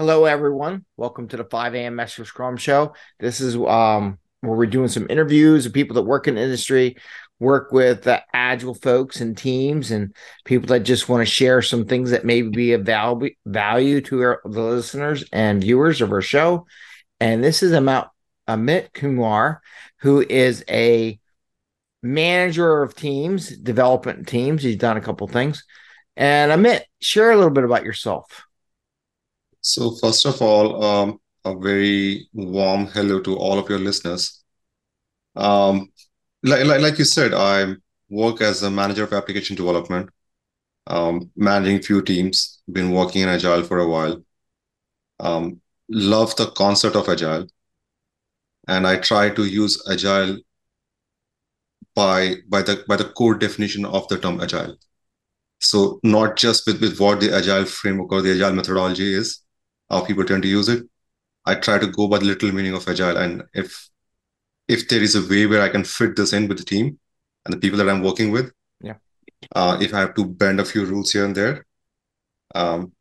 Hello, everyone. Welcome to the 5 a.m. Mester Scrum Show. This is um, where we're doing some interviews of people that work in the industry, work with uh, agile folks and teams, and people that just want to share some things that maybe be of value, value to our, the listeners and viewers of our show. And this is about Amit Kumar, who is a manager of teams, development teams. He's done a couple things. And Amit, share a little bit about yourself. So, first of all, um, a very warm hello to all of your listeners. Um, like, like, like you said, I work as a manager of application development, um, managing few teams, been working in Agile for a while. Um, love the concept of Agile. And I try to use Agile by, by, the, by the core definition of the term Agile. So not just with, with what the Agile framework or the Agile methodology is, how people tend to use it. I try to go by the little meaning of agile, and if if there is a way where I can fit this in with the team and the people that I'm working with, yeah. Uh, if I have to bend a few rules here and there, um,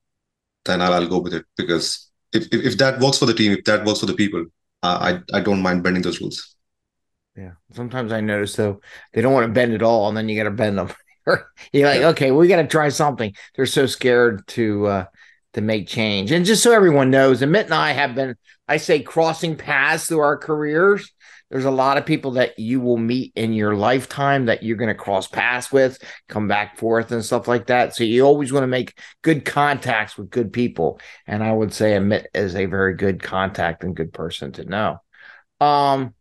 then I'll, I'll go with it because if, if, if that works for the team, if that works for the people, uh, I I don't mind bending those rules. Yeah. Sometimes I notice though they don't want to bend at all, and then you got to bend them. You're like, yeah. okay, we got to try something. They're so scared to uh, to make change. And just so everyone knows, Amit and I have been, I say, crossing paths through our careers. There's a lot of people that you will meet in your lifetime that you're going to cross paths with, come back forth and stuff like that. So you always want to make good contacts with good people. And I would say Amit is a very good contact and good person to know. Um,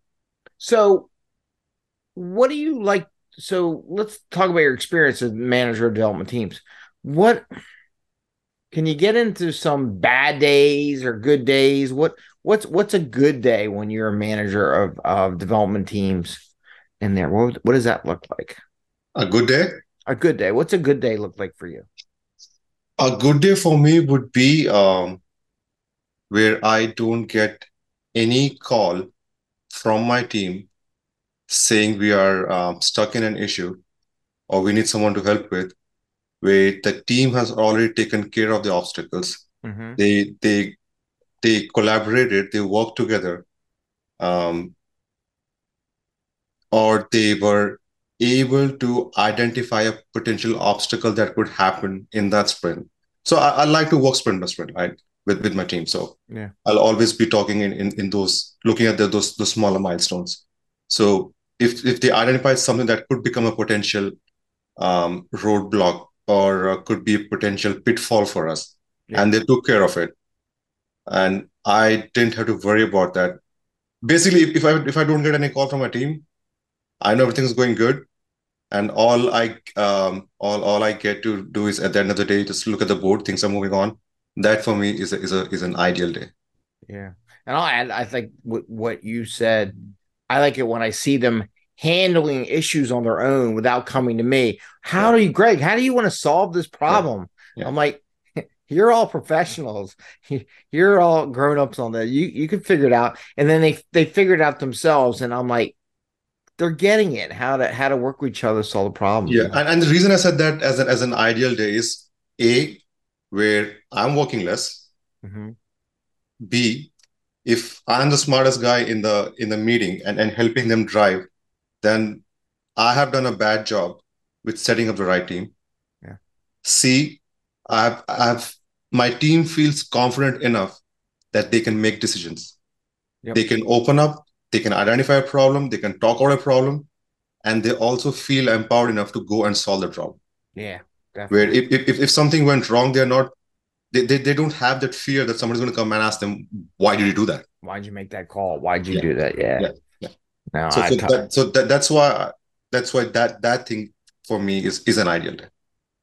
so what do you like? So let's talk about your experience as manager of development teams. What can you get into some bad days or good days? What what's what's a good day when you're a manager of of development teams in there? What what does that look like? A good day? A good day. What's a good day look like for you? A good day for me would be um, where I don't get any call from my team saying we are um, stuck in an issue or we need someone to help with where the team has already taken care of the obstacles. Mm-hmm. They they they collaborated, they worked together, um, or they were able to identify a potential obstacle that could happen in that sprint. So I, I like to work sprint by sprint, right? With, with my team. So yeah. I'll always be talking in, in, in those, looking at the, those, those smaller milestones. So if, if they identify something that could become a potential um, roadblock or uh, could be a potential pitfall for us. Yeah. And they took care of it. And I didn't have to worry about that. Basically, if I if I don't get any call from my team, I know everything's going good. And all I um all all I get to do is at the end of the day just look at the board, things are moving on. That for me is a, is a is an ideal day. Yeah. And I'll add, I think what, what you said, I like it when I see them handling issues on their own without coming to me. How do you, Greg? How do you want to solve this problem? Yeah. Yeah. I'm like, you're all professionals. You're all grown ups on that. You you can figure it out. And then they they figured it out themselves. And I'm like, they're getting it. How to how to work with each other, solve the problem. Yeah, and, and the reason I said that as an as an ideal day is a where I'm working less. Mm-hmm. B, if I'm the smartest guy in the in the meeting and, and helping them drive, then I have done a bad job with setting up the right team. Yeah. C, I've, I've my team feels confident enough that they can make decisions. Yep. They can open up, they can identify a problem, they can talk about a problem, and they also feel empowered enough to go and solve the problem. Yeah. Definitely. Where if, if, if something went wrong, they're not they, they, they don't have that fear that somebody's going to come and ask them, why did you do that? why did you make that call? why did you yeah. do that? Yeah. yeah. No, so, so, that, so that, that's why that's why that that thing for me is is an ideal day.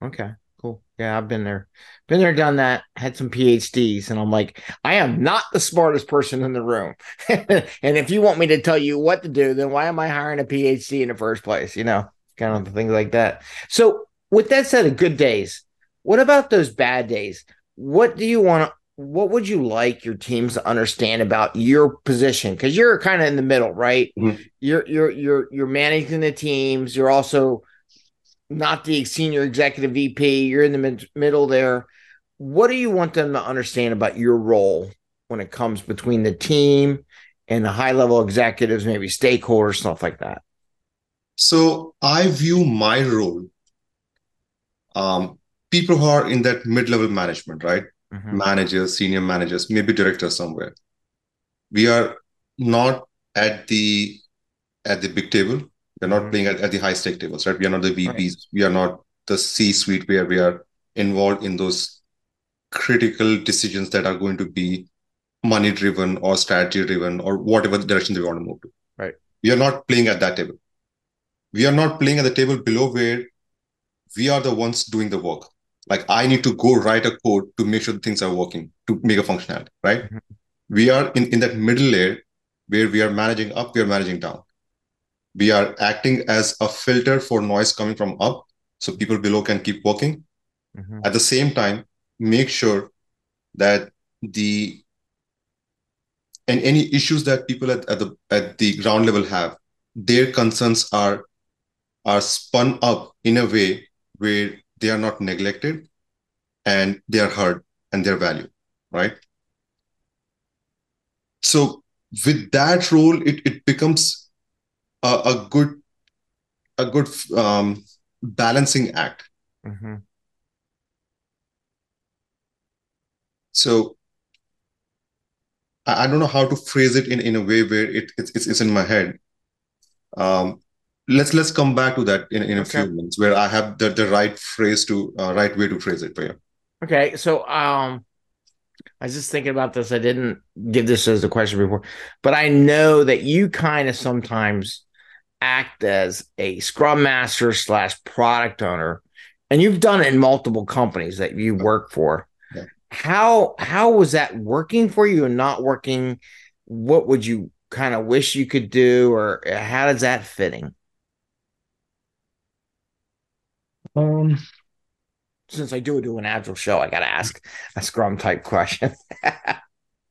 Okay, cool. Yeah, I've been there, been there, done that. Had some PhDs, and I'm like, I am not the smartest person in the room. and if you want me to tell you what to do, then why am I hiring a PhD in the first place? You know, kind of things like that. So, with that said, of good days, what about those bad days? What do you want to what would you like your teams to understand about your position because you're kind of in the middle right mm-hmm. you're you're you're you're managing the teams you're also not the senior executive vp you're in the mid- middle there what do you want them to understand about your role when it comes between the team and the high level executives, maybe stakeholders, stuff like that? So I view my role, um, people who are in that mid-level management, right? Mm-hmm. Managers, senior managers, maybe directors somewhere. We are not at the at the big table. We're not mm-hmm. playing at, at the high stake tables, right? We are not the VPs. Right. We are not the C-suite where we are involved in those critical decisions that are going to be money driven or strategy driven or whatever direction they want to move to. Right. We are not playing at that table. We are not playing at the table below where we are the ones doing the work. Like I need to go write a code to make sure things are working to make a functionality, right? Mm-hmm. We are in, in that middle layer where we are managing up, we are managing down. We are acting as a filter for noise coming from up so people below can keep working. Mm-hmm. At the same time, make sure that the and any issues that people at, at the at the ground level have, their concerns are are spun up in a way where they are not neglected and they are heard and they're valued, right? So with that role, it, it becomes a, a good a good um, balancing act. Mm-hmm. So I, I, don't know how to phrase it in, in a way where it, it's, it's in my head. Um, let's let's come back to that in, in a okay. few minutes where I have the, the right phrase to uh, right way to phrase it for you. Okay, so um, I was just thinking about this. I didn't give this as a question before, but I know that you kind of sometimes act as a scrum master slash product owner, and you've done it in multiple companies that you work for how how was that working for you and not working what would you kind of wish you could do or how does that fitting um since i do do an agile show i gotta ask a scrum type question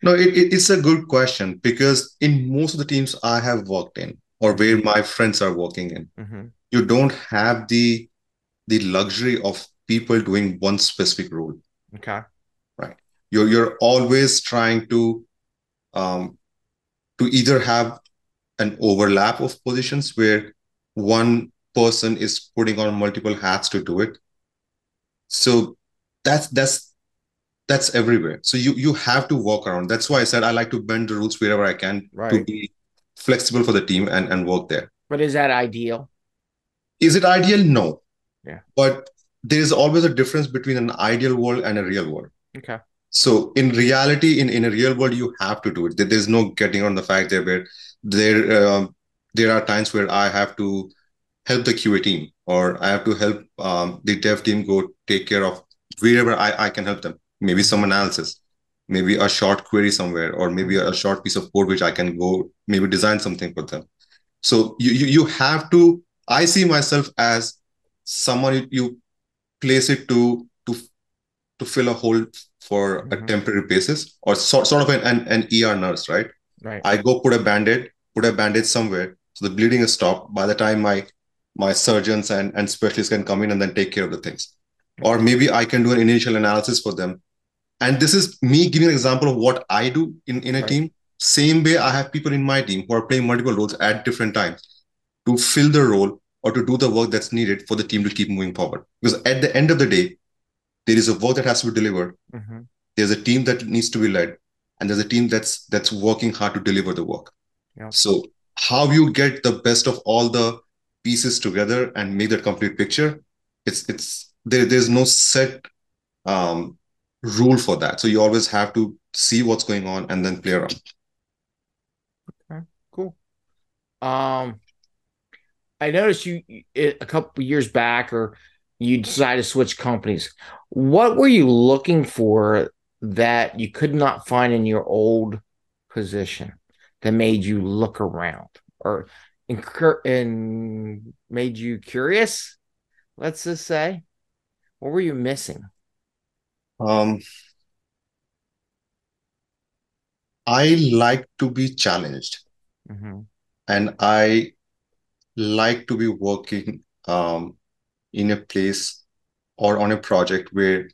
no it, it's a good question because in most of the teams i have worked in or where my friends are working in mm-hmm. you don't have the the luxury of people doing one specific role okay Right. you're you're always trying to um, to either have an overlap of positions where one person is putting on multiple hats to do it. So that's that's that's everywhere. So you you have to walk around. That's why i said i like to bend the rules wherever i can right. to be flexible for the team and and work there. But is that ideal? Is it ideal? No. Yeah. But there is always a difference between an ideal world and a real world. Okay. So in reality, in, in a real world, you have to do it. There's no getting on the fact there where there um, there are times where I have to help the QA team or I have to help um, the dev team go take care of wherever I, I can help them. Maybe some analysis, maybe a short query somewhere, or maybe a short piece of code which I can go maybe design something for them. So you you, you have to. I see myself as someone you, you place it to to to fill a hole for mm-hmm. a temporary basis or sort, sort of an, an, an ER nurse, right? Right. I go put a band-aid, put a band-aid somewhere. So the bleeding is stopped. By the time my my surgeons and, and specialists can come in and then take care of the things. Or maybe I can do an initial analysis for them. And this is me giving an example of what I do in, in a right. team. Same way I have people in my team who are playing multiple roles at different times to fill the role or to do the work that's needed for the team to keep moving forward. Because at the end of the day, there is a work that has to be delivered mm-hmm. there's a team that needs to be led and there's a team that's that's working hard to deliver the work yeah. so how you get the best of all the pieces together and make that complete picture it's it's there, there's no set um, rule for that. So you always have to see what's going on and then play around. Okay cool. Um i noticed you a couple years back or you decided to switch companies. What were you looking for that you could not find in your old position that made you look around? Or incur and made you curious? Let's just say, what were you missing? Um, I like to be challenged, mm-hmm. and I like to be working um, in a place or on a project where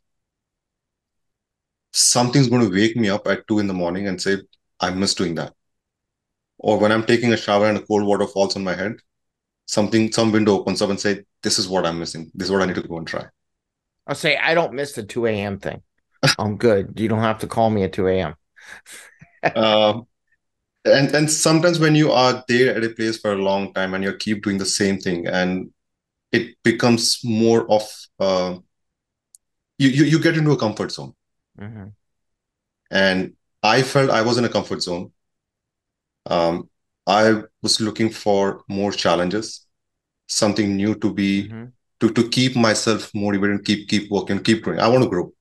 something's going to wake me up at two in the morning and say, I miss doing that. Or when I'm taking a shower and the cold water falls on my head, something, some window opens up and say, This is what I'm missing. This is what I need to go and try. I'll say I don't miss the 2 a.m. thing. I'm good. You don't have to call me at 2 a.m. um, and and sometimes when you are there at a place for a long time and you keep doing the same thing and it becomes more of uh, you, you you get into a comfort zone mm-hmm. and i felt i was in a comfort zone um, i was looking for more challenges something new to be mm-hmm. to, to keep myself motivated and keep keep working keep growing. I want to grow.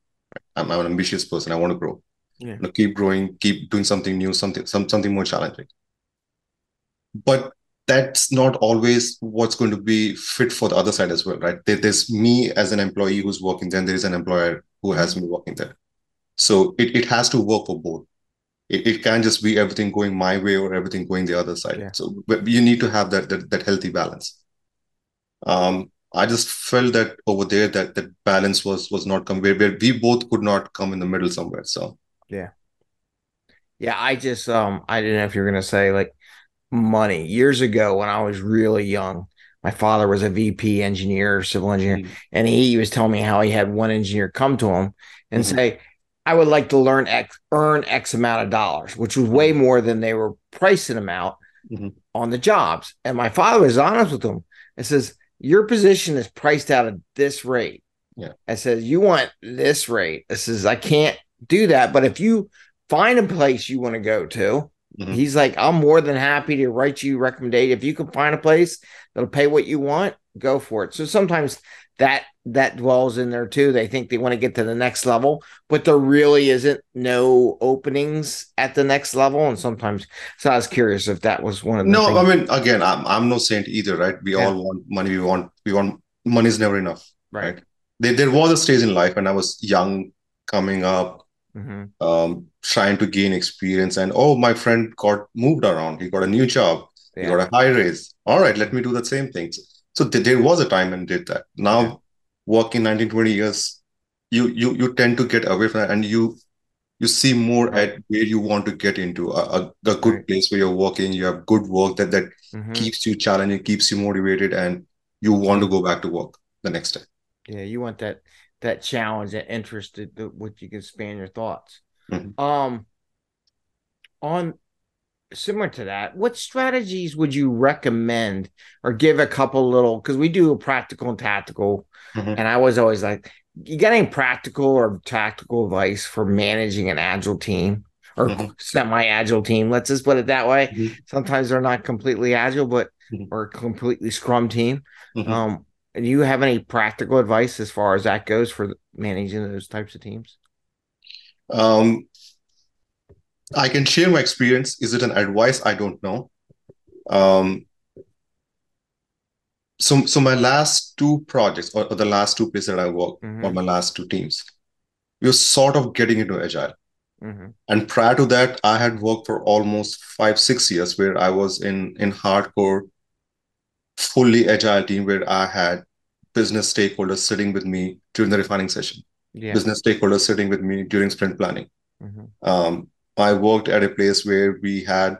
I'm, I'm an ambitious person. I want to grow. Yeah. keep growing keep doing something new something some, something more challenging. But that's not always what's going to be fit for the other side as well right? There, there's me as an employee who's working there and there is an employer who has me working there. So it, it has to work for both it, it can't just be everything going my way or everything going the other side Yeah. so but you need to have that, that that healthy balance um i just felt that over there that that balance was was not come where, where we both could not come in the middle somewhere so Yeah, yeah. I just um I didn't know if you were gonna say like money. Years ago when I was really young, my father was a VP engineer, civil engineer, Mhm. and he was telling me how he had one engineer come to him and Mhm. say, I would like to learn X earn X amount of dollars, which was way more than they were pricing them out Mhm. on the jobs. And my father was honest with him and says, Your position is priced out at this rate. Yeah. I says, You want this rate. I says, I can't do that. But if you find a place you want to go to, Mhm. he's like, I'm more than happy to write you a recommendation. If you can find a place that'll pay what you want, go for it. So sometimes that that dwells in there too. They think they want to get to the next level, but there really isn't no openings at the next level. And sometimes, so I was curious if that was one of the no things. i mean again i'm, I'm no saint either right we Yeah. all want money we want we want money is never enough right. right. there, there was a stage in life when i was young coming up hmm um, trying to gain experience and oh my friend got moved around he got a new job he got a high raise all right let me do the same things so th- there was a time and did that now Yeah. working 19 20 years you you you tend to get away from that and you you see more Right. at where you want to get into a, a, a good Right. place where you're working you have good work that that Mhm. keeps you challenging keeps you motivated and you want to go back to work the next day Yeah, you want that that challenge, that interest, that, that what you can span your thoughts. Mhm. Um, on similar to that, what strategies would you recommend or give a couple little? Because we do a practical and tactical, Mhm. and I was always like, you got any practical or tactical advice for managing an agile team or Mhm. semi-agile team? Let's just put it that way. Mhm. Sometimes they're not completely agile, but Mhm. or completely scrum team. Mhm. Um, do you have any practical advice as far as that goes for managing those types of teams? Um, I can share my experience. Is it an advice? I don't know. Um, so, so my last two projects, or, or the last two places that I worked, Mhm. or my last two teams, we were sort of getting into agile. hmm And prior to that, I had worked for almost five, six years, where I was in in hardcore, fully agile team, where I had business stakeholders sitting with me during the refining session, Yeah. business stakeholders sitting with me during sprint planning. hmm Um, I worked at a place where we had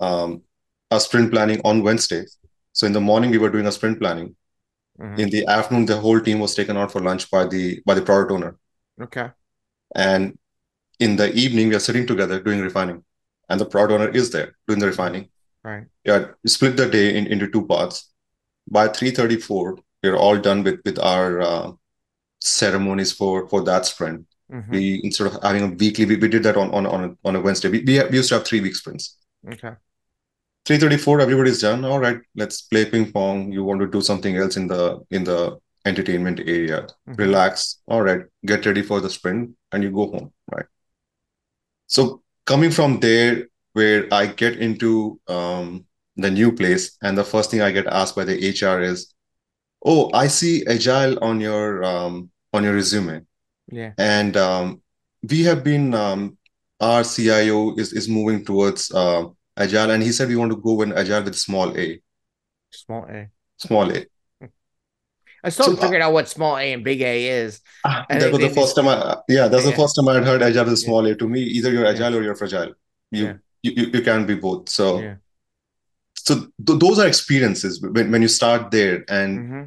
um, a sprint planning on Wednesday. So in the morning we were doing a sprint planning. hmm In the afternoon, the whole team was taken out for lunch by the by the product owner. Okay. And in the evening, we are sitting together doing refining, and the product owner is there doing the refining. Right. Yeah, split the day in, into two parts. By 3:34, we're all done with with our uh, ceremonies for for that sprint. Hmm We instead of having a weekly, we, we did that on on on a, on a Wednesday. We, we, we used to have three week sprints. Okay. 334 everybody's done all right let's play ping pong you want to do something else in the in the entertainment area Mhm. relax all right get ready for the sprint and you go home right so coming from there where i get into um, the new place and the first thing i get asked by the hr is oh i see agile on your um, on your resume Yeah. and um, we have been um, our cio is is moving towards uh, agile and he said we want to go in agile with small a Small A. small a I still so, figured out what small A and big A is. Uh, that was the first time I, yeah, that's yeah. the first time I had heard agile is small yeah. A. To me, either you're agile yeah. or you're fragile. You, you, you, you can be both. So, so th- those are experiences when, when you start there and mm-hmm.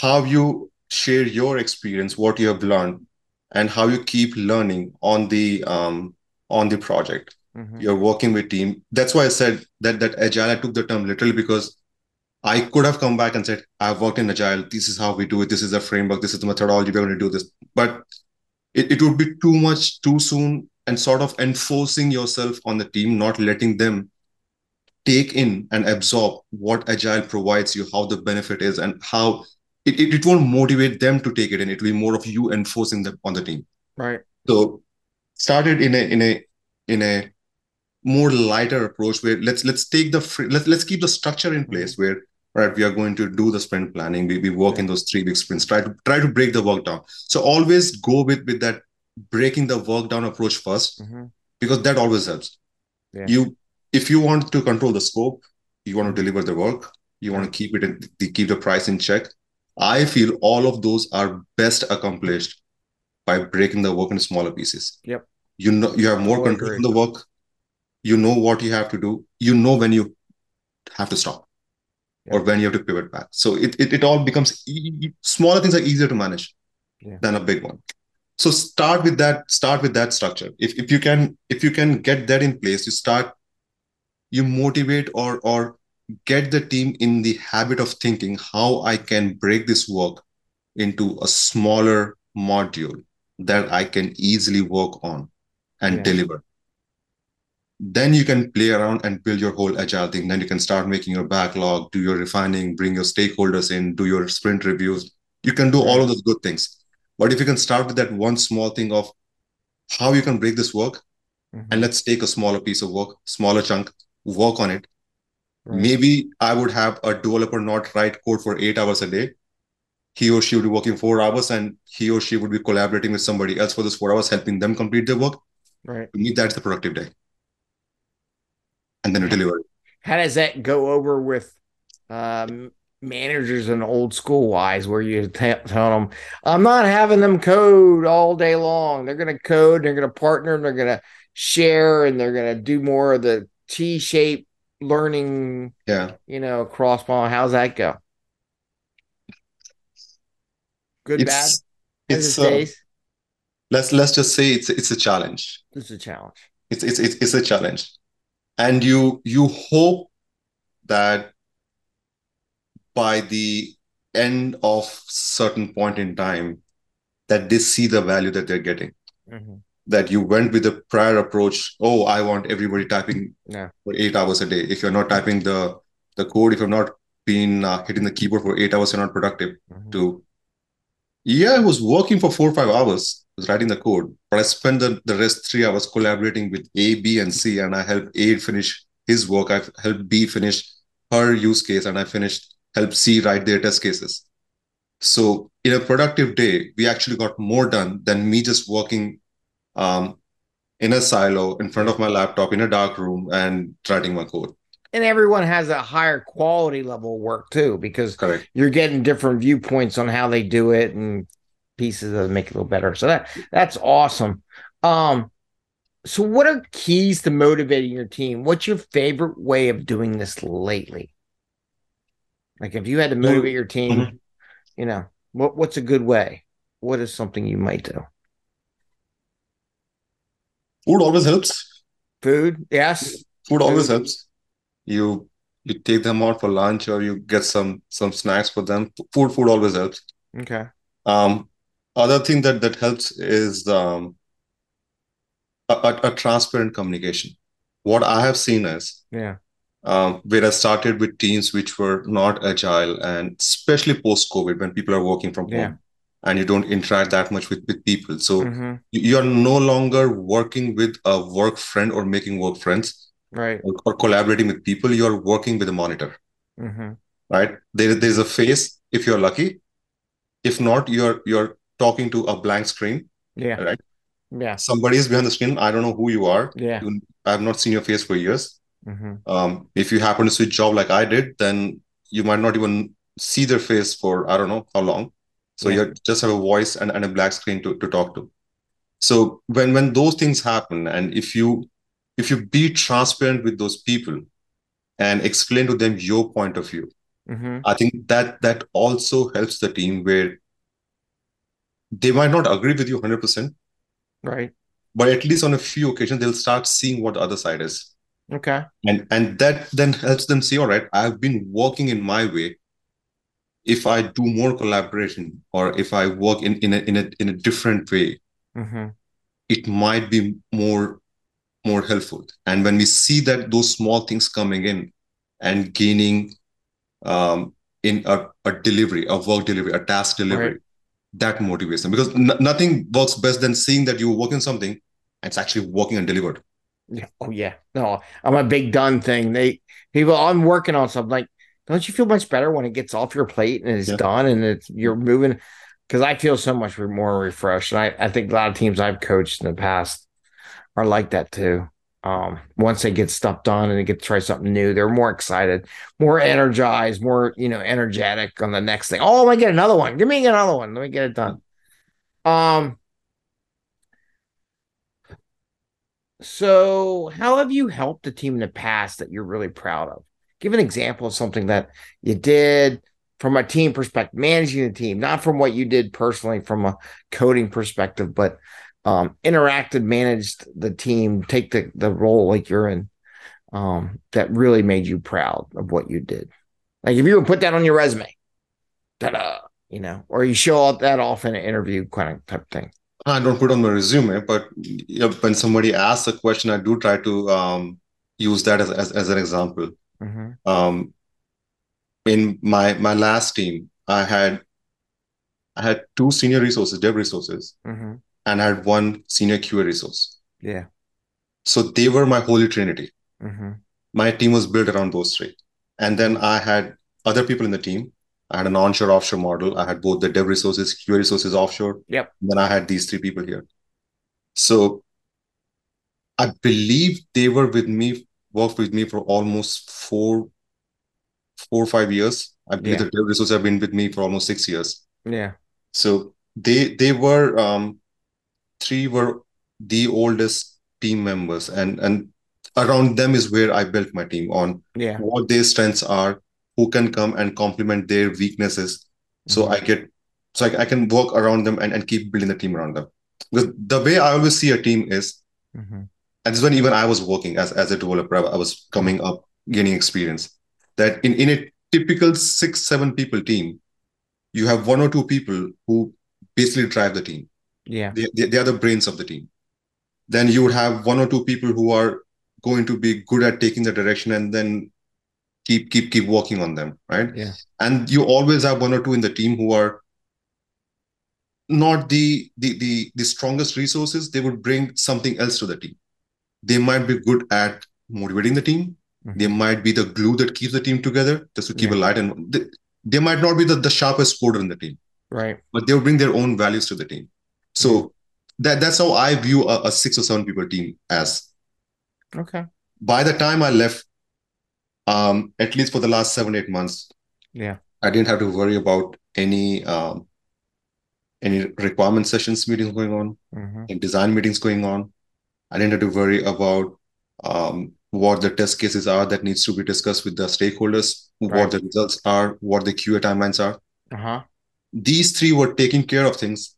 how you share your experience, what you have learned, and how you keep learning on the um, on the project. Mm-hmm. You're working with team. That's why I said that that agile. I took the term literally because I could have come back and said, I've worked in Agile. This is how we do it. This is the framework. This is the methodology. We're going to do this. But it, it would be too much too soon and sort of enforcing yourself on the team, not letting them take in and absorb what Agile provides you, how the benefit is, and how it, it, it won't motivate them to take it in. It will be more of you enforcing them on the team. Right. So started in a in a in a more lighter approach where let's let's take the free, let's let's keep the structure in place mm-hmm. where right we are going to do the sprint planning we, we work in those three big sprints try to try to break the work down so always go with with that breaking the work down approach 1st mm-hmm. because that always helps yeah. you if you want to control the scope you want to deliver the work you want to keep it in keep the price in check i feel all of those are best accomplished by breaking the work into smaller pieces. Yep. You know you have more control in the work. You know what you have to do. You know when you have to stop yeah. or when you have to pivot back. So it, it, it all becomes e- smaller things are easier to manage yeah. than a big one. So start with that start with that structure. If, if you can if you can get that in place you start you motivate or or get the team in the habit of thinking how i can break this work into a smaller module that i can easily work on and yeah. deliver then you can play around and build your whole agile thing then you can start making your backlog do your refining bring your stakeholders in do your sprint reviews you can do all of those good things but if you can start with that one small thing of how you can break this work mm-hmm. and let's take a smaller piece of work smaller chunk work on it right. maybe i would have a developer not write code for eight hours a day he or she would be working four hours and he or she would be collaborating with somebody else for those four hours helping them complete their work right to me that's the productive day and then you deliver. How does that go over with um, managers and old school wise, where you t- tell them, "I'm not having them code all day long. They're going to code. They're going to partner. And they're going to share, and they're going to do more of the T-shaped learning. Yeah, you know, cross ball. How's that go? Good, it's, bad. It's uh, let's let's just say it's it's a challenge. It's a challenge. It's it's it's, it's a challenge and you you hope that by the end of certain point in time that they see the value that they're getting mm-hmm. That you went with the prior approach oh i want everybody typing yeah. for eight hours a day if you're not typing the the code if you're not been uh, hitting the keyboard for eight hours you're not productive mm-hmm. to yeah i was working for four or five hours was writing the code, but I spent the, the rest three hours collaborating with A, B, and C, and I helped A finish his work. I helped B finish her use case, and I finished helped C write their test cases. So in a productive day, we actually got more done than me just working um, in a silo in front of my laptop in a dark room and writing my code. And everyone has a higher quality level work too, because Correct. you're getting different viewpoints on how they do it and pieces that make it a little better. So that that's awesome. Um, so what are keys to motivating your team? What's your favorite way of doing this lately? Like if you had to motivate your team, mm-hmm. you know, what what's a good way? What is something you might do? Food always helps. Food, yes. Food always Food. helps. You you take them out for lunch or you get some some snacks for them. Food food always helps. Okay. Um, other thing that that helps is um, a, a, transparent communication. What I have seen is yeah. Um, where I started with teams which were not agile, and especially post COVID when people are working from yeah. home and you don't interact that much with, with people. So mm-hmm. you're no longer working with a work friend or making work friends, right? Or, or collaborating with people. You're working with a monitor, mm-hmm. right? There, there's a face if you're lucky. If not, you're you're talking to a blank screen. Yeah. Right. Yeah. Somebody is behind the screen. I don't know who you are. Yeah. You, I have not seen your face for years. Mm-hmm. Um, if you happen to switch job like I did, then you might not even see their face for I don't know how long. So yeah. you just have a voice and, and a black screen to, to talk to. So when when those things happen, and if you if you be transparent with those people and explain to them your point of view, mm-hmm. I think that that also helps the team where they might not agree with you 100%. Right. But at least on a few occasions, they'll start seeing what the other side is. Okay. And and that then helps them see, all right, I've been working in my way. If I do more collaboration or if I work in, in a in a in a different way, mm-hmm. it might be more more helpful. And when we see that those small things coming in and gaining um, in a, a delivery, a work delivery, a task delivery, right. that motivates them because n- nothing works best than seeing that you're working something and it's actually working and delivered. Yeah. Oh yeah. No, I'm a big done thing. They people I'm working on something like, don't you feel much better when it gets off your plate and it's yeah. done and it's you're moving? Because I feel so much more refreshed. And I, I think a lot of teams I've coached in the past are like that too. Um, once they get stuff done and they get to try something new, they're more excited, more energized, more, you know, energetic on the next thing. Oh, I get another one. Give me another one. Let me get it done. Um, so how have you helped a team in the past that you're really proud of? Give an example of something that you did from a team perspective, managing the team, not from what you did personally from a coding perspective, but um, interacted, managed the team, take the, the role like you're in, um, that really made you proud of what you did. Like if you would put that on your resume, ta-da, you know, or you show that off in an interview kind of type thing. I don't put on my resume, but when somebody asks a question, I do try to um, use that as, as, as an example. Mm-hmm. Um, in my my last team, I had I had two senior resources, dev resources, mm-hmm and I had one senior QA resource. Yeah. So they were my holy trinity. Mm-hmm. My team was built around those three. And then I had other people in the team. I had an onshore offshore model. I had both the dev resources, QA resources offshore. Yep. then I had these three people here. So I believe they were with me, worked with me for almost four, four or five years. I believe yeah. the dev resources have been with me for almost six years. Yeah. So they they were um, three were the oldest team members, and and around them is where I built my team on yeah. what their strengths are, who can come and complement their weaknesses. So mm-hmm. I get so I, I, can work around them and, and keep building the team around them. Because the way I always see a team is, mm-hmm. And this is when even I was working as, as a developer, I was coming up, gaining experience. That in, in a typical six, seven people team, you have one or two people who basically drive the team. Yeah. They, they, they are the brains of the team. Then you would have one or two people who are going to be good at taking the direction and then keep keep keep working on them right yeah and you always have one or two in the team who are not the the the, the strongest resources they would bring something else to the team they might be good at motivating the team mm-hmm. they might be the glue that keeps the team together just to keep yeah. a light and they, they might not be the, the sharpest coder in the team right but they'll bring their own values to the team so that that's how I view a, a six or seven people team as. Okay. By the time I left, um, at least for the last seven eight months, yeah, I didn't have to worry about any um, any requirement sessions meetings going on, mm-hmm. any design meetings going on. I didn't have to worry about um, what the test cases are that needs to be discussed with the stakeholders, right. what the results are, what the QA timelines are. Uh-huh. These three were taking care of things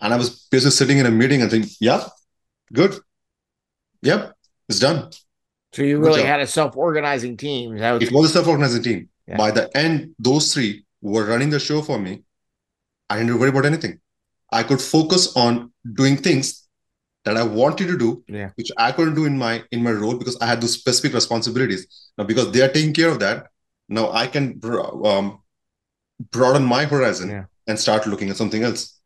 and I was basically sitting in a meeting and thinking, yeah, good. Yep, it's done. So you really had a self-organizing team. Was- it was a self-organizing team. Yeah. By the end, those three were running the show for me. I didn't worry about anything. I could focus on doing things that I wanted to do, yeah. which I couldn't do in my in my role because I had those specific responsibilities. Now, because they are taking care of that, now I can um, broaden my horizon yeah. and start looking at something else.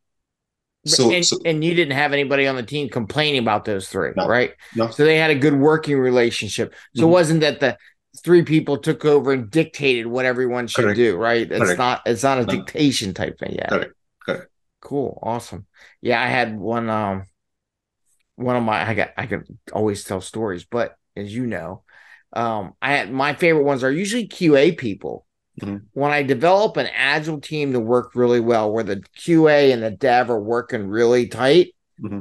So and, so and, you didn't have anybody on the team complaining about those three, no, right? No. So they had a good working relationship. So mm-hmm. it wasn't that the three people took over and dictated what everyone should Correct. do, right? It's Correct. not it's not a no. dictation type thing yet. Correct. Correct. Cool. Awesome. Yeah, I had one um one of my I got I could always tell stories, but as you know, um I had my favorite ones are usually QA people mm-hmm. when I develop an agile team to work really well, where the QA and the dev are working really tight, mm-hmm.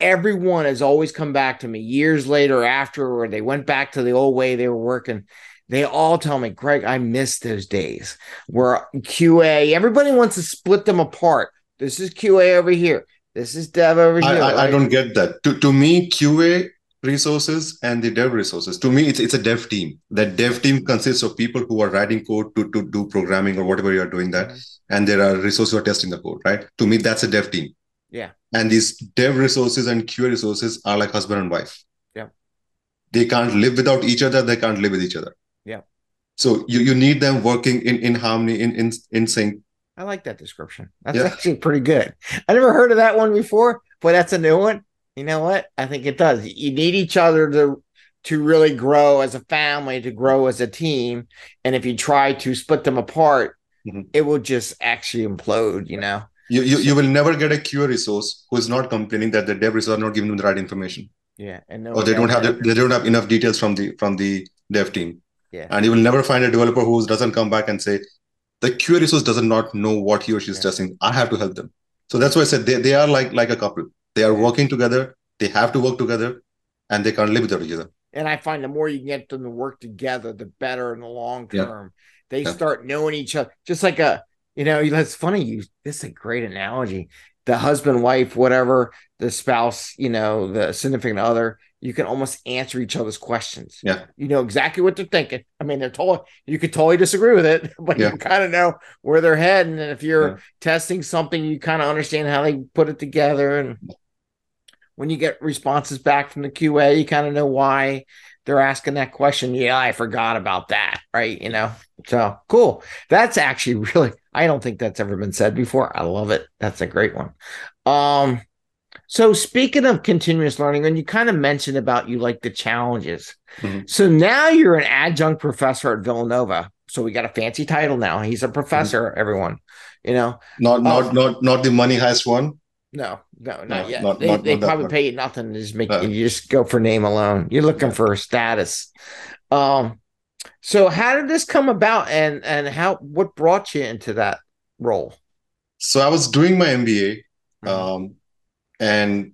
everyone has always come back to me years later after, or they went back to the old way they were working. They all tell me, Greg, I miss those days where QA, everybody wants to split them apart. This is QA over here. This is dev over here. I, I, right? I don't get that. To, to me, QA resources and the dev resources. To me, it's it's a dev team. That dev team consists of people who are writing code to, to do programming or whatever you are doing that. Mm-hmm. And there are resources who are testing the code, right? To me, that's a dev team. Yeah. And these dev resources and QA resources are like husband and wife. Yeah. They can't live without each other. They can't live with each other. Yeah. So you, you need them working in, in harmony, in, in, in sync. I like that description. That's yeah. actually pretty good. I never heard of that one before, but that's a new one you know what? I think it does. You need each other to to really grow as a family, to grow as a team. And if you try to split them apart, mm-hmm. it will just actually implode, you know. You, you you will never get a QA resource who is not complaining that the dev resource are not giving them the right information. Yeah. And no or they don't have the, they don't have enough details from the from the dev team. Yeah. And you will never find a developer who doesn't come back and say, the QA resource does not not know what he or she is yeah. testing. I have to help them. So that's why I said they, they are like like a couple. They are working together. They have to work together and they can't live without each other. And I find the more you get them to work together, the better in the long term. Yeah. They yeah. start knowing each other. Just like a, you know, that's funny. You this is a great analogy. The husband, wife, whatever, the spouse, you know, the significant other, you can almost answer each other's questions. Yeah. You know exactly what they're thinking. I mean, they're totally you could totally disagree with it, but yeah. you kind of know where they're heading. And if you're yeah. testing something, you kind of understand how they put it together. And when you get responses back from the QA, you kind of know why they're asking that question. Yeah, I forgot about that. Right. You know, so cool. That's actually really, I don't think that's ever been said before. I love it. That's a great one. Um, so speaking of continuous learning, and you kind of mentioned about you like the challenges. Mm-hmm. So now you're an adjunct professor at Villanova. So we got a fancy title now. He's a professor, mm-hmm. everyone, you know. Not not um, not not the money heist one. No, no, not no, yet. Not, they, not, they not probably pay you nothing to just make uh, you just go for name alone. You're looking for status. Um, so how did this come about, and and how what brought you into that role? So I was doing my MBA, mm-hmm. um, and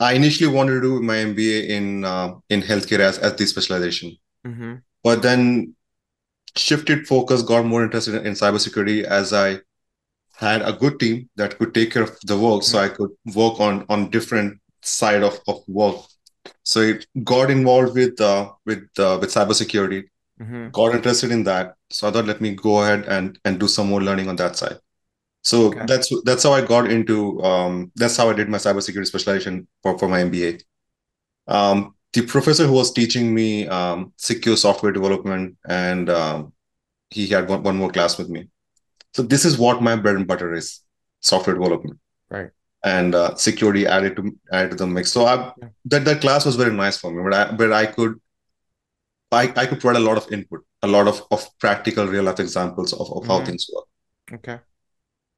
I initially wanted to do my MBA in uh, in healthcare as as the specialization, mm-hmm. but then shifted focus, got more interested in, in cybersecurity as I had a good team that could take care of the work. So i could work on on different side of, of work. So it got involved with uh, with uh, with cybersecurity. Mm-hmm. got interested in that. So i thought let me go ahead and and do some more learning on that side so okay. that's that's how i got into um, that's how i did my cybersecurity specialization for, for my mba um, the professor who was teaching me um, secure software development and um, he had one, one more class with me so this is what my bread and butter is: software development, right? And uh, security added to added to the mix. So I, yeah. that that class was very nice for me, but I but I could I, I could provide a lot of input, a lot of, of practical real life examples of, of mm-hmm. how things work. Okay.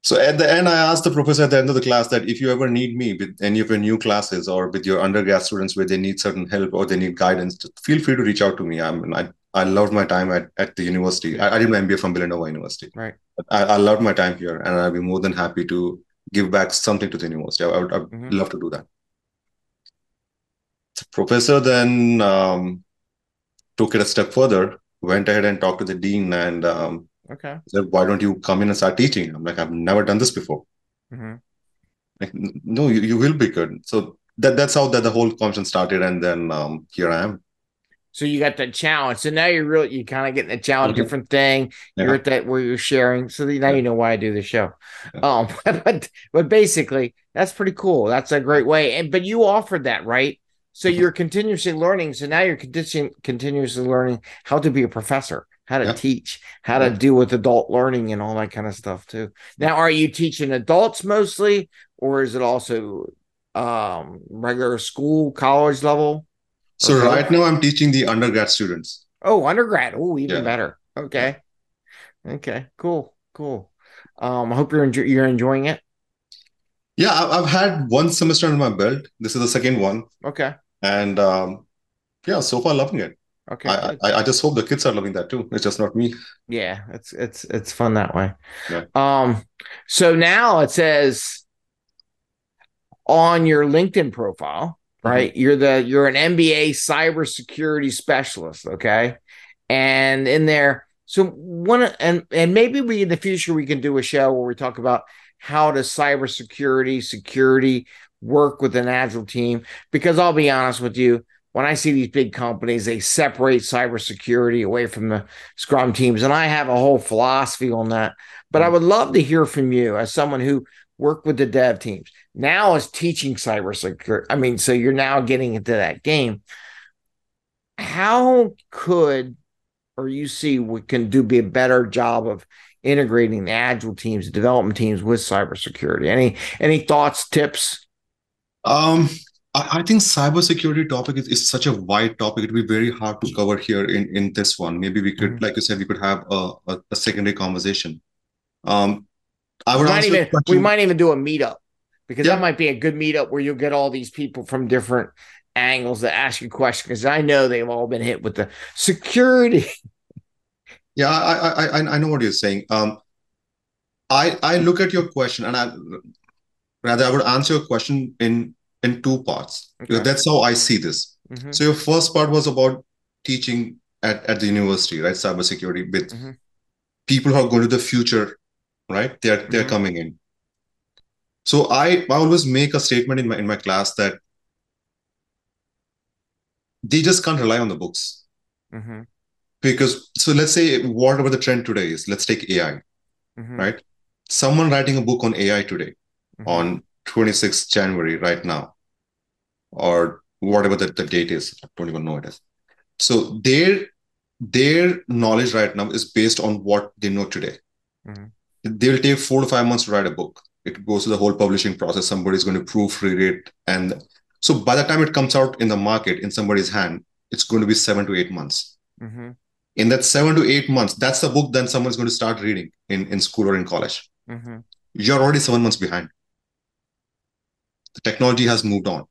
So at the end, I asked the professor at the end of the class that if you ever need me with any of your new classes or with your undergrad students where they need certain help or they need guidance, feel free to reach out to me. I mean, I, I loved my time at, at the university. I, I did my MBA from Villanova University. Right. I, I loved my time here, and I'd be more than happy to give back something to the university. I, would I'd mm-hmm. love to do that. The professor then um, took it a step further, went ahead and talked to the dean, and um, okay, said, "Why don't you come in and start teaching?" I'm like, "I've never done this before." Mm-hmm. Like, no, you, you will be good. So that that's how that the whole conversation started, and then um, here I am. So you got the challenge. So now you're really you kind of getting a challenge, mm-hmm. different thing. Yeah. You're at that where you're sharing. So now you know why I do the show. Yeah. Um, but but basically that's pretty cool. That's a great way. And but you offered that, right? So mm-hmm. you're continuously learning. So now you're continuously learning how to be a professor, how to yeah. teach, how to deal with adult learning and all that kind of stuff too. Now, are you teaching adults mostly, or is it also um regular school, college level? So right now I'm teaching the undergrad students. Oh, undergrad. Oh, even yeah. better. Okay. Okay. Cool. Cool. Um, I hope you're enjoy- you're enjoying it. Yeah, I've had one semester under my belt. This is the second one. Okay. And um, yeah, so far loving it. Okay. I, I, I just hope the kids are loving that too. It's just not me. Yeah, it's it's it's fun that way. Yeah. Um, so now it says on your LinkedIn profile, Mm-hmm. right? You're the you're an MBA cybersecurity specialist, okay? And in there, so one and and maybe we in the future we can do a show where we talk about how does cybersecurity security work with an agile team because I'll be honest with you when I see these big companies, they separate cybersecurity away from the Scrum teams. And I have a whole philosophy on that. But I would love to hear from you as someone who worked with the dev teams, now is teaching cybersecurity. I mean, so you're now getting into that game. How could or you see we can do be a better job of integrating the agile teams, development teams with cybersecurity? Any any thoughts, tips? Um, I, I think cybersecurity topic is, is such a wide topic. It'd be very hard to cover here in, in this one. Maybe we could, Mhm. like you said, we could have a, a, a secondary conversation. Um, I We would might answer even we might even do a meetup because Yeah. that might be a good meetup where you'll get all these people from different angles that ask you questions because I know they've all been hit with the security. Yeah, I, I, I, I know what you're saying. Um, I, I look at your question, and I rather I would answer your question in in two parts. Okay. that's how I see this. Mhm. So your first part was about teaching at, at the university, right? Cybersecurity with Mhm. people who are going to the future, right? They're they're Mhm. coming in. So I, I always make a statement in my in my class that they just can't rely on the books. Mhm. Because so let's say whatever the trend today is, let's take AI, Mhm. right? Someone writing a book on AI today, on 26th January, right now, or whatever the, the date is. I don't even know it is. So their their knowledge right now is based on what they know today. Mhm. They'll take four to five months to write a book. It goes through the whole publishing process. Somebody's going to proofread it. And so by the time it comes out in the market in somebody's hand, it's going to be seven to eight months. Mhm. In that seven to eight months, that's the book then someone's going to start reading in, in school or in college. Mhm. You're already seven months behind. The technology has moved on.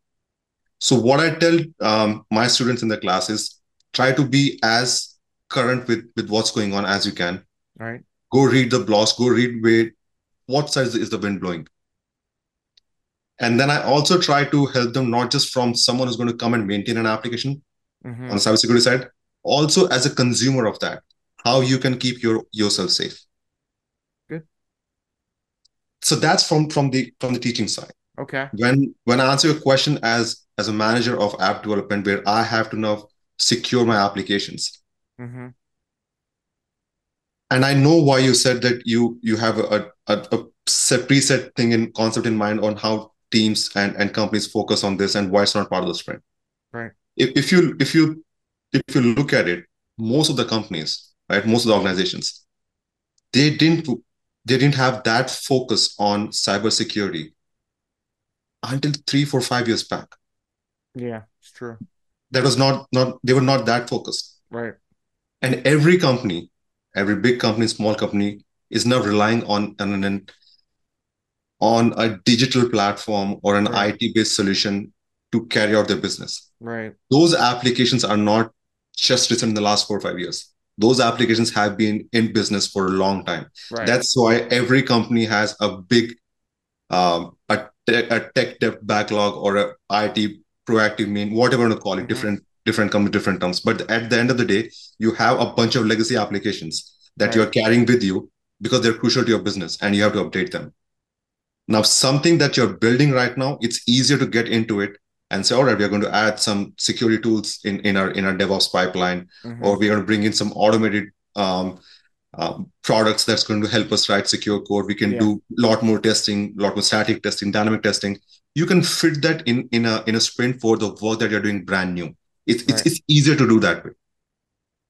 So what I tell um, my students in the class is try to be as current with, with what's going on as you can. All right. Go read the blogs, go read where what side is the wind blowing. And then I also try to help them not just from someone who's going to come and maintain an application Mhm. on the cybersecurity side, also as a consumer of that, how you can keep your yourself safe. Good. So that's from from the from the teaching side. Okay. When when I answer your question as as a manager of app development, where I have to now secure my applications, Mhm. and I know why you said that you you have a a, a set preset thing in concept in mind on how teams and, and companies focus on this and why it's not part of the sprint. Right. If, if you if you if you look at it, most of the companies, right, most of the organizations, they didn't they didn't have that focus on cybersecurity until three, four, five years back. Yeah, it's true. That was not not they were not that focused. Right. And every company, every big company, small company, is now relying on on an on a digital platform or an Right. IT-based solution to carry out their business. Right. Those applications are not just written in the last four or five years. Those applications have been in business for a long time. Right. That's why every company has a big um, a, tech, a tech dev backlog or a IT proactive mean, whatever you want to call it, Mhm. different different company, different terms. But at the end of the day, you have a bunch of legacy applications that Right. you're carrying with you because they're crucial to your business and you have to update them. Now, something that you're building right now, it's easier to get into it and say, all right, we're going to add some security tools in, in our in our DevOps pipeline, Mhm. or we're going to bring in some automated um, um, products that's going to help us write secure code. We can Yeah. do a lot more testing, a lot more static testing, dynamic testing. You can fit that in in a in a sprint for the work that you're doing brand new. It's it's, it's easier to do that way.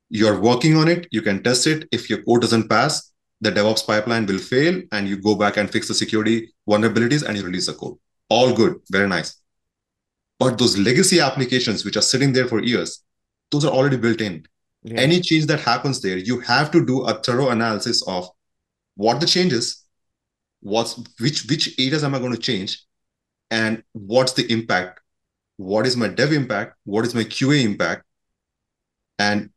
You're working on it. You can test it. If your code doesn't pass, the DevOps pipeline will fail, and you go back and fix the security vulnerabilities, and you release the code. All good, very nice. But those legacy applications, which are sitting there for years, those are already built in Yeah. any change that happens there, you have to do a thorough analysis of what the change is, what's which which areas am I going to change, and what's the impact? What is my dev impact? What is my QA impact? and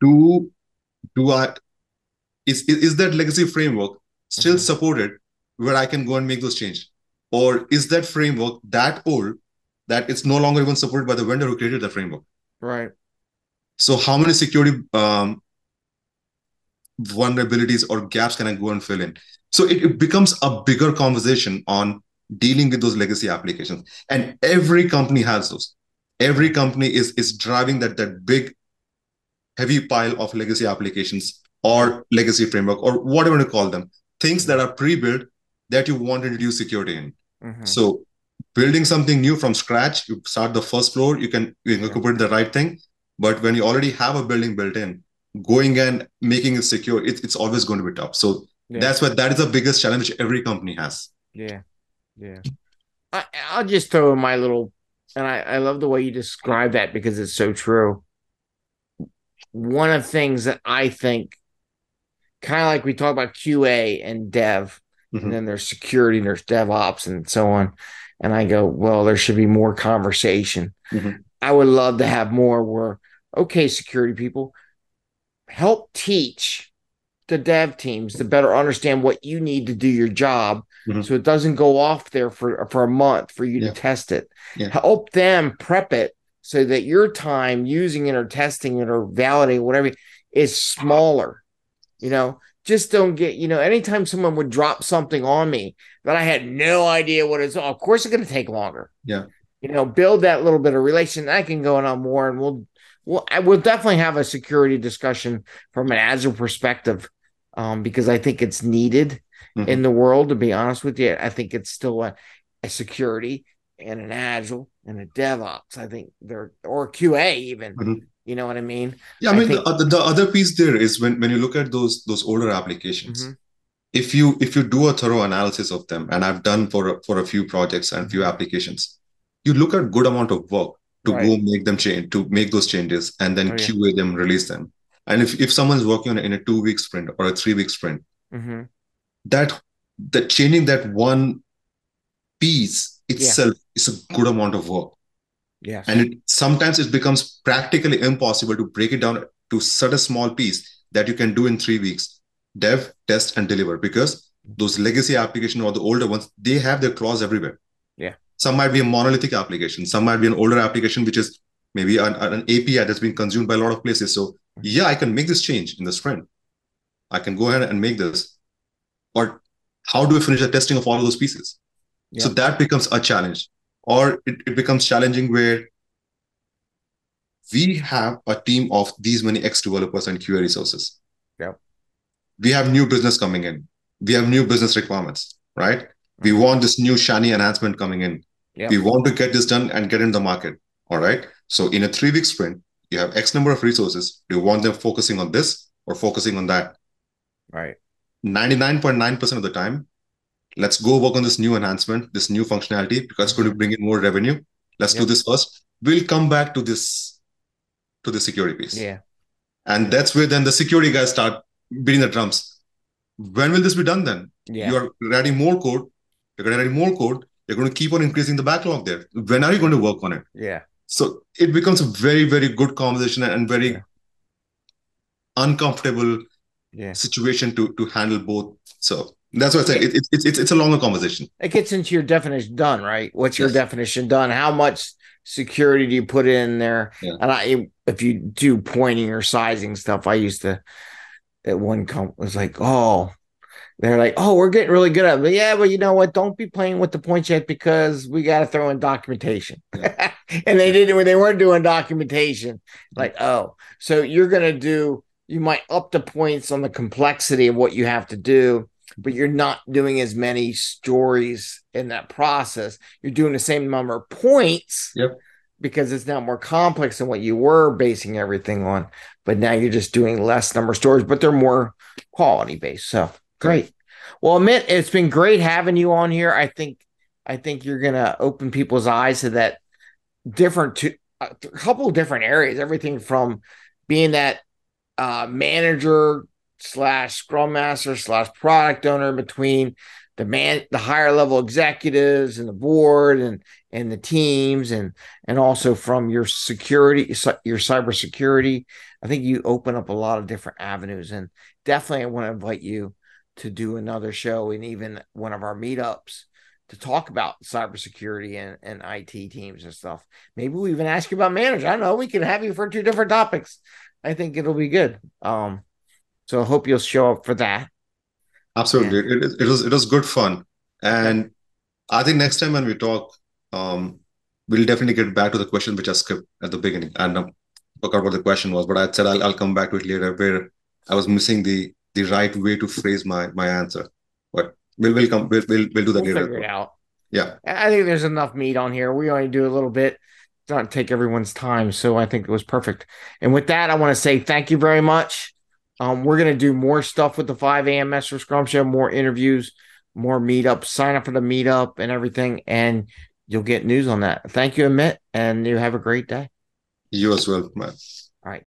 do do I is is that legacy framework still mm-hmm. supported where I can go and make those changes? Or is that framework that old that it's no longer even supported by the vendor who created the framework? Right. So how many security um, vulnerabilities or gaps can I go and fill in? So it, it becomes a bigger conversation on dealing with those legacy applications. And every company has those. Every company is is driving that that big heavy pile of legacy applications or legacy framework or whatever you call them, things that are pre-built that you want to introduce security in. Mm-hmm. So building something new from scratch, you start the first floor, you can you can put the right thing. But when you already have a building built in, going and making it secure, it, it's always going to be tough. So yeah. that's what that is the biggest challenge every company has. Yeah. Yeah. I, I'll just throw in my little and I, I love the way you describe that because it's so true. One of the things that I think kind of like we talk about QA and dev, mm-hmm. and then there's security and there's DevOps and so on. And I go, well, there should be more conversation. Mm-hmm. I would love to have more where, okay, security people, help teach the dev teams to better understand what you need to do your job mm-hmm. so it doesn't go off there for, for a month for you yeah. to test it. Yeah. Help them prep it so that your time using it or testing it or validating whatever is smaller you know, just don't get, you know, anytime someone would drop something on me that I had no idea what it's, of course it's going to take longer. Yeah. You know, build that little bit of relation. I can go in on more and we'll, we'll I will definitely have a security discussion from an Agile perspective um, because I think it's needed mm-hmm. in the world, to be honest with you. I think it's still a, a security and an Agile and a DevOps. I think they're, or QA even. Mm-hmm. You know what I mean? Yeah, I mean I think... the, the other piece there is when when you look at those those older applications, mm-hmm. if you if you do a thorough analysis of them, and I've done for for a few projects and few applications, you look at good amount of work to right. go make them change to make those changes and then oh, yeah. QA them, release them. And if if someone's working on it in a two week sprint or a three week sprint, mm-hmm. that that changing that one piece itself yeah. is a good amount of work. yeah And it, sometimes it becomes practically impossible to break it down to such a small piece that you can do in three weeks dev, test, and deliver because those legacy applications or the older ones, they have their claws everywhere. Yeah. Some might be a monolithic application, some might be an older application, which is maybe an, an API that's been consumed by a lot of places. So, yeah, I can make this change in the sprint. I can go ahead and make this. Or how do we finish the testing of all of those pieces? Yeah. So that becomes a challenge or it, it becomes challenging where we have a team of these many ex developers and QA resources. Yeah. We have new business coming in. We have new business requirements, right? We want this new shiny enhancement coming in. Yep. We want to get this done and get in the market. All right. So in a three week sprint, you have X number of resources. Do you want them focusing on this or focusing on that? Right. 99.9% of the time, let's go work on this new enhancement, this new functionality, because it's going to mm-hmm. bring in more revenue. Let's yep. do this first. We'll come back to this, to the security piece. Yeah. And that's where then the security guys start beating the drums. When will this be done then? Yeah. You're writing more code. You're going to write more code. You're going to keep on increasing the backlog there. When are you going to work on it? Yeah. So it becomes a very, very good conversation and very yeah. uncomfortable yeah. situation to to handle both. So that's what I say. It, it, it's it's a longer conversation. It gets into your definition done, right? What's your yes. definition done? How much security do you put in there? Yeah. And I, if you do pointing or sizing stuff, I used to at one comp was like, oh, they're like, oh, we're getting really good at it. But yeah, but you know what? Don't be playing with the points yet because we got to throw in documentation. Yeah. and they didn't when they weren't doing documentation. Like, oh, so you're gonna do you might up the points on the complexity of what you have to do but you're not doing as many stories in that process. You're doing the same number of points. Yep. Because it's now more complex than what you were basing everything on. But now you're just doing less number of stories, but they're more quality based. So great. Well, Amit, it's been great having you on here. I think I think you're gonna open people's eyes to that different to a couple of different areas. Everything from being that uh, manager slash scrum master slash product owner between the man the higher level executives and the board and and the teams and and also from your security your cybersecurity i think you open up a lot of different avenues and definitely i want to invite you to do another show and even one of our meetups to talk about cybersecurity and, and IT teams and stuff. Maybe we even ask you about managers. I don't know. We can have you for two different topics. I think it'll be good. Um, so I hope you'll show up for that. Absolutely, yeah. it, it was it was good fun, and I think next time when we talk, um, we'll definitely get back to the question which I skipped at the beginning. And um, forgot what the question was, but I said I'll, I'll come back to it later. Where I was missing the the right way to phrase my my answer. But we'll we'll come we'll we'll, we'll do that we'll later. Figure it out. Yeah, I think there's enough meat on here. We only do a little bit not take everyone's time. So I think it was perfect. And with that, I want to say thank you very much. Um, we're gonna do more stuff with the 5 a.m. Mester Scrum Show, more interviews, more meetups. Sign up for the meetup and everything, and you'll get news on that. Thank you, Amit, and you have a great day. You as well, man. All right.